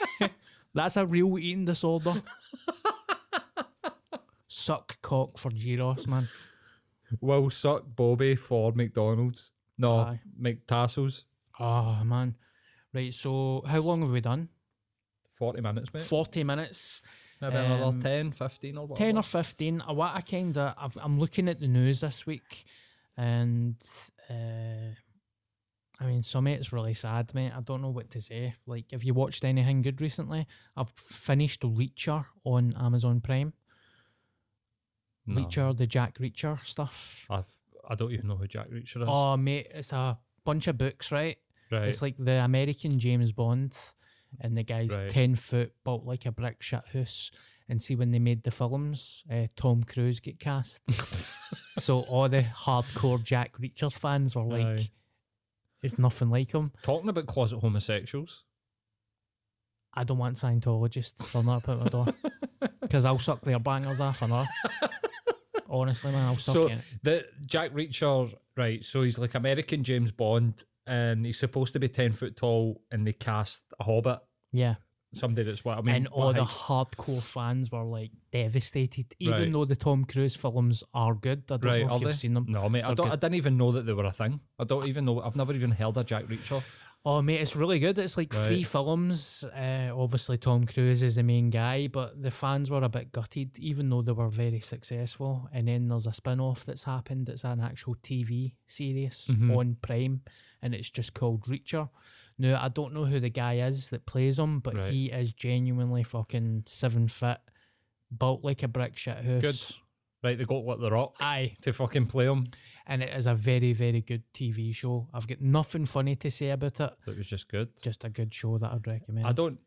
that's a real eating disorder. Suck cock for gyros, man. will suck Bobby for McDonald's. No, Aye. MacTassos. Oh man. Right, so how long have we done? 40 minutes, mate. 40 minutes. Maybe another Um, 10, 15 or whatever. 10 or 15. I, wa- I kind of, I'm looking at the news this week and uh, I mean, some of it's really sad, mate. I don't know what to say. Like, have you watched anything good recently? I've finished Reacher on Amazon Prime. No. Reacher, the Jack Reacher stuff. I've, I don't even know who Jack Reacher is. Oh, mate, it's a bunch of books, right? right. It's like the American James Bond, and the guy's Right. 10 foot, built like a brick shit house. and see when they made the films, uh, Tom Cruise get cast. so all the hardcore Jack Reacher fans were like, Aye. "It's nothing like him." Talking about closet homosexuals. I don't want Scientologists turning up at my door because I'll suck their bangers off and all. Honestly, man, I'll suck So it. the Jack Reacher, right? So he's like American James Bond, and he's supposed to be ten foot tall, and they cast a Hobbit, Yeah. somebody that's what I mean. and all the hardcore fans were like devastated, even Right. though the Tom Cruise films are good. I don't right? know if you've they? seen them. No, mate. I don't. I didn't even know that they were a thing. I don't even know. I've never even heard of Jack Reacher. Oh, mate, it's really good. It's like three films. Uh, obviously, Tom Cruise is the main guy, but the fans were a bit gutted, even though they were very successful. And then there's a spin off that's happened. It's an actual TV series Mhm. on Prime, and it's just called Reacher. Now, I don't know who the guy is that plays him, but Right. he is genuinely fucking seven foot, built like a brick shit house. Good. Right, they got what the rock Aye, to fucking play him. and it is a very, very good TV show. I've got nothing funny to say about it. It was just good. Just a good show that I'd recommend. I don't,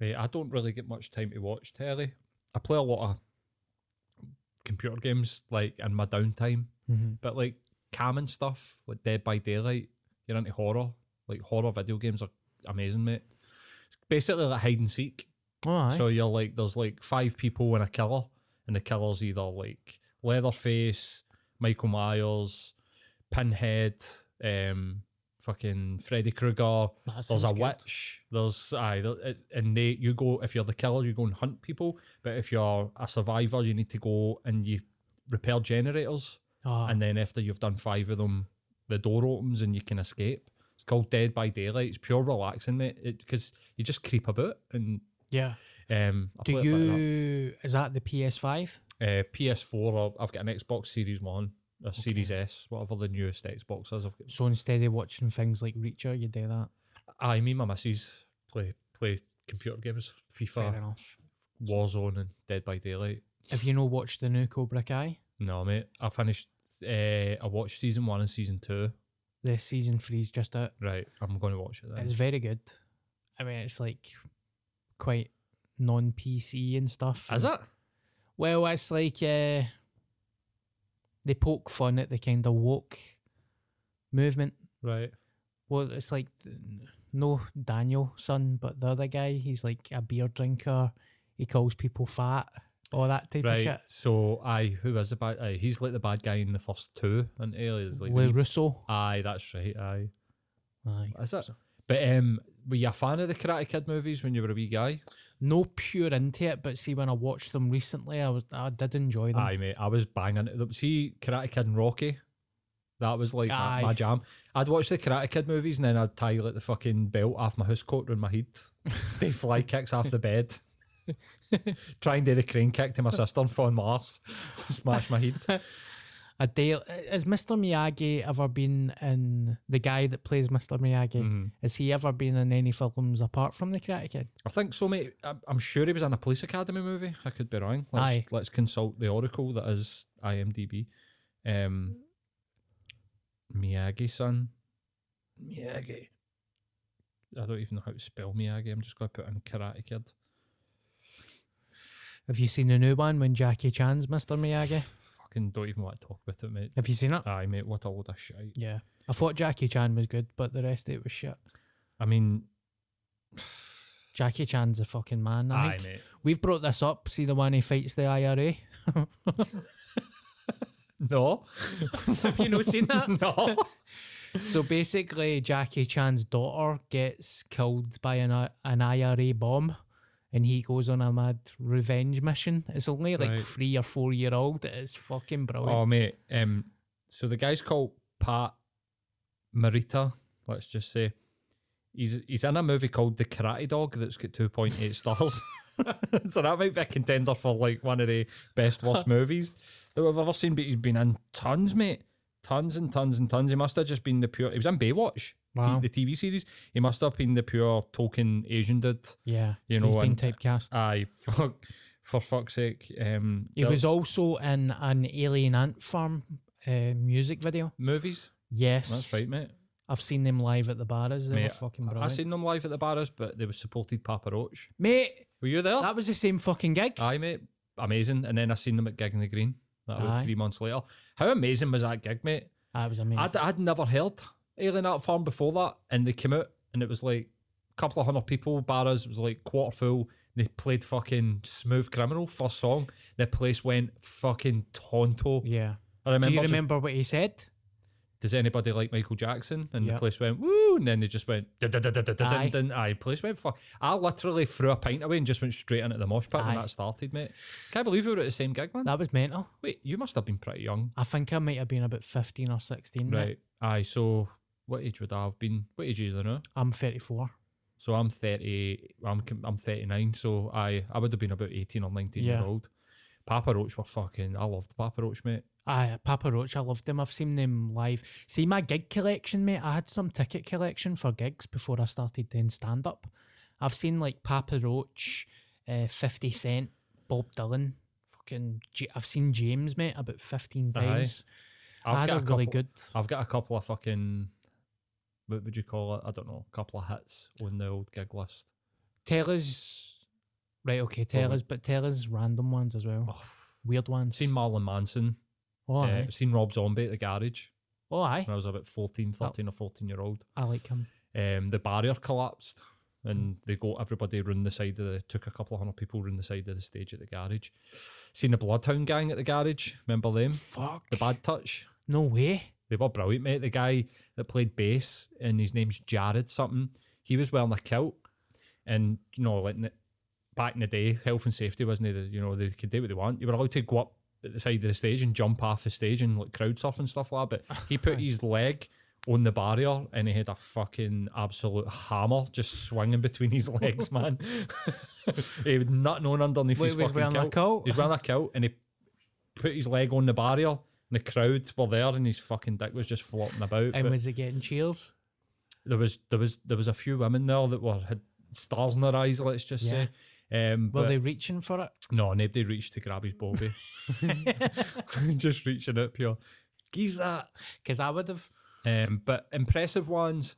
mate, I don't really get much time to watch telly. I play a lot of computer games like in my downtime, Mhm. but like cam and stuff, like Dead by Daylight. You're into horror, like horror video games are amazing, mate. It's basically like hide and seek. Oh, aye. So you're like, there's like five people and a killer, and the killer's either like Leatherface, Michael Myers, Pinhead, um, fucking Freddy Krueger. There's a good. witch. There's aye, there, and they you go if you're the killer, you go and hunt people. But if you're a survivor, you need to go and you repair generators. Ah, And then after you've done five of them, the door opens and you can escape. It's called Dead by Daylight. It's pure relaxing, mate. Because you just creep about and yeah. Um. Do play it like that. you? Is that the PS5? Uh, PS4, or I've got an Xbox Series One, a Series S, whatever the newest Xbox is. I've got. So instead of watching things like Reacher, you do that. I, me, and my missus play play computer games, Fair FIFA, enough. Warzone, and Dead by Daylight. Have you not watched the new Cobra Kai? No, mate, I finished. Uh, I watched season one and season two. The season three's just out. Right, I'm going to watch it then. It's very good. I mean, it's like quite non PC and stuff. Is and- it? Well, it's like uh, they poke fun at the kind of woke movement. Right. Well, it's like no Daniel son, but the other guy. He's like a beer drinker. He calls people fat. All that type of shit. So, aye, who is the bad? Aye, he's like the bad guy in the first two, and He's like, the- Russo. aye, that's right. Aye, Aye. is it? But um, were you a fan of the Karate Kid movies when you were a wee guy? No pure into it, but see when I watched them recently, I was I did enjoy them. Aye, mate, I was banging it. See, Karate Kid and Rocky, that was like my, my jam. I'd watch the Karate Kid movies and then I'd tie like the fucking belt off my house coat around my head. They fly kicks off the bed. Try and do the crane kick to my sister and fall on my arse. Smash my head. A day has Mr Miyagi ever been in the guy that plays Mr Miyagi? Mhm. Has he ever been in any films apart from the Karate Kid? I think so, mate. I'm, I'm sure he was in a police academy movie. I could be wrong. Let's, Aye. let's consult the oracle that is IMDb. Um, Miyagi son. Miyagi. I don't even know how to spell Miyagi. I'm just going to put in Karate Kid. Have you seen the new one when Jackie Chan's Mr Miyagi? Fucking don't even want to talk about it, mate. Have you seen it? Aye, mate. What a load of shit. Yeah. I thought Jackie Chan was good, but the rest of it was shit. I mean, Jackie Chan's a fucking man. I aye, think. mate. We've brought this up. See the one he fights the IRA. No. Have you not seen that? no. So basically, Jackie Chan's daughter gets killed by an, an IRA bomb, and he goes on a mad revenge mission. It's only like Right. three or four year old. It's fucking brilliant. Oh mate, um, so the guy's called Pat Morita. Let's just say he's he's in a movie called The Karate Dog that's got two point eight stars. so that might be a contender for like one of the best worst movies that we've ever seen. But he's been in tons, mate, tons and tons and tons. He must have just been the pure. He was in Baywatch, t- the TV series. He must have been the pure token Asian dude. yeah, you know, he's been and- typecast. Aye, fuck, for fuck's sake. Um, He was also in an Alien Ant Farm uh, music video. movies. Yes, That's right, mate. I've seen them live at the Barras. They were Mate, fucking I've seen them live at the Barras, but they were supported Papa Roach. Mate, Were you there? that was the same fucking gig. Aye, mate. Amazing. And then I seen them at Gig in the Green. That was Aye. three months later. How amazing was that gig, mate? That was amazing. I'd, I'd never heard Alien Ant Farm before that. And they came out and it was like a couple of hundred people, Barras, it was like quarter full. They played fucking Smooth Criminal, first song. The place went fucking tonto. yeah. I remember Do you just- remember what he said? does anybody like Michael Jackson? And the place went woo, and then they just went Aye. aye. Place went fuck. I literally threw a pint away and just went straight into the mosh pit when that started, mate. Can't believe we were at the same gig, man. That was mental. Wait, you must have been pretty young, I think I might have been about 15 or 16. mate. right? Aye. So what age would I have been? What age are you now? I'm 34. So I'm thirty. I'm I'm thirty nine. So I I would have been about eighteen or nineteen year old. Papa Roach were fucking. I loved Papa Roach, mate. Aye, Papa Roach, I loved them. I've seen them live. See, my gig collection, mate, I had some ticket collection for gigs before I started doing stand up. I've seen like Papa Roach, uh, 50 Cent, Bob Dylan, fucking. J- I've seen James, mate, about 15 Aye. times. I had a got really couple- good. I've got a couple of fucking. What would you call it? I don't know. A couple of hits on the old gig list. Us. Right, okay, us, but us random ones as well. Oh, Weird ones. seen Marilyn Manson. oh, uh, aye. seen Rob Zombie at the garage oh, aye. when I was about 14, 13 or 14 year old. I like him. Um, the barrier collapsed and they got everybody round the side of the, took a couple of hundred people round the side of the stage at the garage. Seen the Bloodhound gang at the garage. Remember them? Fuck. The Bad Touch. No way. They were brilliant, mate. The guy that played bass, and his name's Jared something. He was wearing a kilt, and you know, like back in the day, health and safety wasn't it? You know, they could do what they want. You were allowed to go up at the side of the stage and jump off the stage and like crowd surf and stuff like that. But he put his leg on the barrier and he had a fucking absolute hammer just swinging between his legs, man. he had nothing on underneath Wait, his he was fucking wearing a kilt. kilt? He was wearing a kilt and he put his leg on the barrier. The crowd were there, and his fucking dick was just flopping about. And but was it getting cheers? there was there was there was a few women there that were had stars in their eyes. Let's just Yeah. say. Um, Were they reaching for it? no, nobody reached to grab his bobby. just reaching out pure. Geez that. Because I would have. Um, but impressive ones.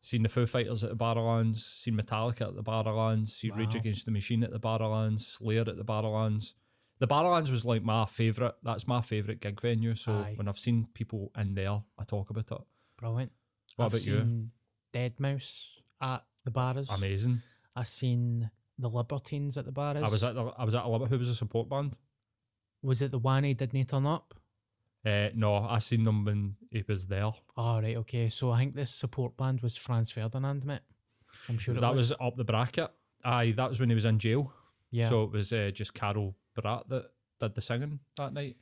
Seen the Foo Fighters at the Barrowlands. Seen Metallica at the Barrowlands. Seen Rage Against the Machine at the Barrowlands. Slayer at the Barrowlands. The Barrowlands was like my favourite. That's my favourite gig venue. So Aye. when I've seen people in there, I talk about it. Brilliant. What I've about you? Deadmau5 at the Barras. Amazing. I've seen the Libertines at the Barras. I was at the, I was at a Who was a support band? Was it the one he didn't turn up? Uh, no, I seen them when he was there. Oh, right, okay. So I think this support band was Franz Ferdinand, mate. I'm sure it that was. was up the bracket. Aye, that was when he was in jail. Yeah. So it was uh, just Carl Barât that did the singing that night.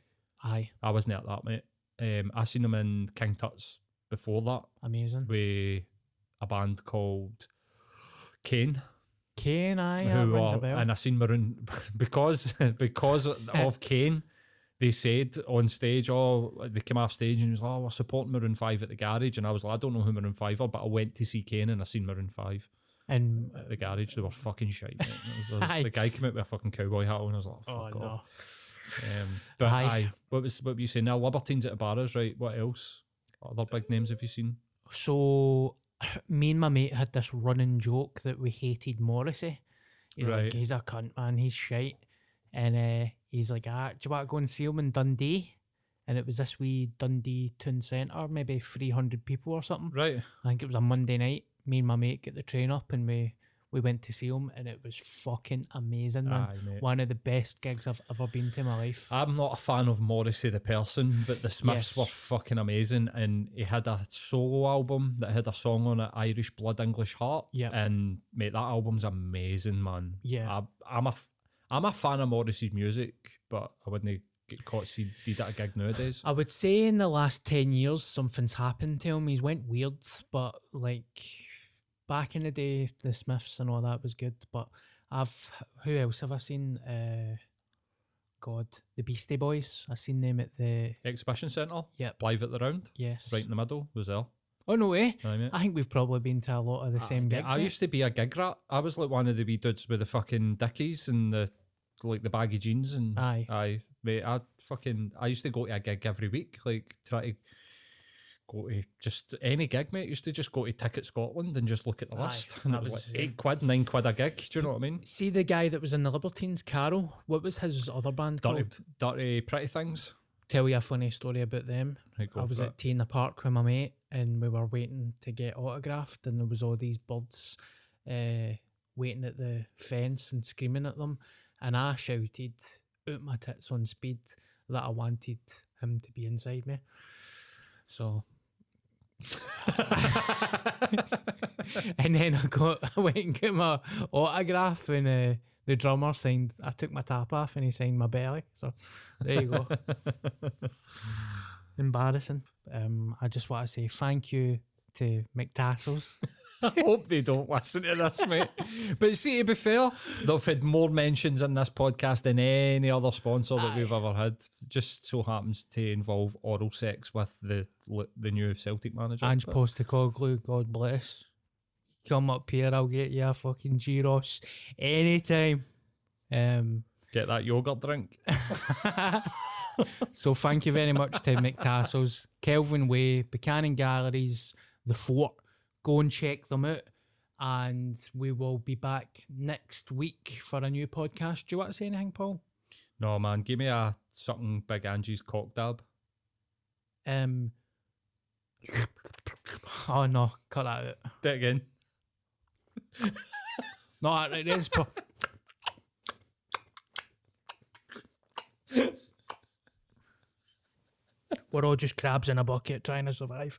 Aye, I wasn't at that, mate. Um, I seen them in King Tut's before that amazing. with a band called Kane. Kane, aye, who are- a and I seen Maroon because because of Kane. They said on stage, oh, they came off stage and was like, oh, we're supporting Maroon 5 at the garage. And I was like, I don't know who Maroon 5 are, but I went to see Kane and I seen Maroon 5 and at the garage. They were fucking shite. was- was- the guy came out with a fucking cowboy hat on. I was like, oh fuck no, off. Um, but Aye. aye. what was what were you saying now? Libertines at the Barras, right? What else? What other big names have you seen? So, me and my mate had this running joke that we hated Morrissey. He's Right. like, he's a cunt, man. He's shite. And uh, he's like, ah, do you want to go and see him in Dundee? And it was this wee Dundee Town Centre, maybe 300 people or something. Right. I think it was a Monday night. Me and my mate get the train up and we, we went to see him and it was fucking amazing, man. Aye. One of the best gigs I've ever been to in my life. I'm not a fan of Morrissey the person, but the Smiths Yes. were fucking amazing. And he had a solo album that had a song on it, Irish Blood, English Heart. Yeah. And mate, that album's amazing, man. Yeah. I, I'm a I'm a fan of Morrissey's music, but I wouldn't get caught if he did at a gig nowadays. I would say in the last 10 years, something's happened to him. He's went weird, but like back in the day, the Smiths and all that was good. But I've, who else have I seen? Uh, God, the Beastie Boys. i seen them at the, Exhibition Centre, Yep. live at the round, yes. right in the middle, was there. Oh, no way. Aye. I think we've probably been to a lot of the same gigs. I mate. used to be a gig rat. I was like one of the wee dudes with the fucking dickies and the like the baggy jeans and Aye. aye. Mate, I fucking I used to go to a gig every week, like try to go to just any gig, mate. Used to just go to Ticket Scotland and just look at the Aye, list. And it was, was, like eight quid, nine quid a gig. Do you know what I mean? See the guy that was in the Libertines, Carl. What was his other band Dirty, called? dirty pretty things. Tell you a funny story about them. Right, I was at it. T in the Park with my mate, and we were waiting to get autographed, and there was all these birds uh, waiting at the fence and screaming at them, and I shouted out my tits on speed that I wanted him to be inside me. So. and then I got, I went and got my autograph, and uh, the drummer signed. I took my top off, and he signed my belly. So there you go embarrassing. Um, I just want to say thank you to MacTassos. I hope they don't listen to this, mate. But see, to be fair, they've had more mentions in this podcast than any other sponsor that we've ever had. Just so happens to involve oral sex with the the new Celtic manager. Ange But- Postecoglou, God bless. Come up here, I'll get you a fucking gyros anytime. Um, Get that yogurt drink. so thank you very much to MacTassos, Kelvin Way, Buchanan Galleries, The Fort. Go and check them out. And we will be back next week for a new podcast. Do you want to say anything, Paul? No, man, give me a something Big Angie's cock dab. Um. Oh no, cut that out. Do it again. No, it is. Pro- We're all just crabs in a bucket trying to survive.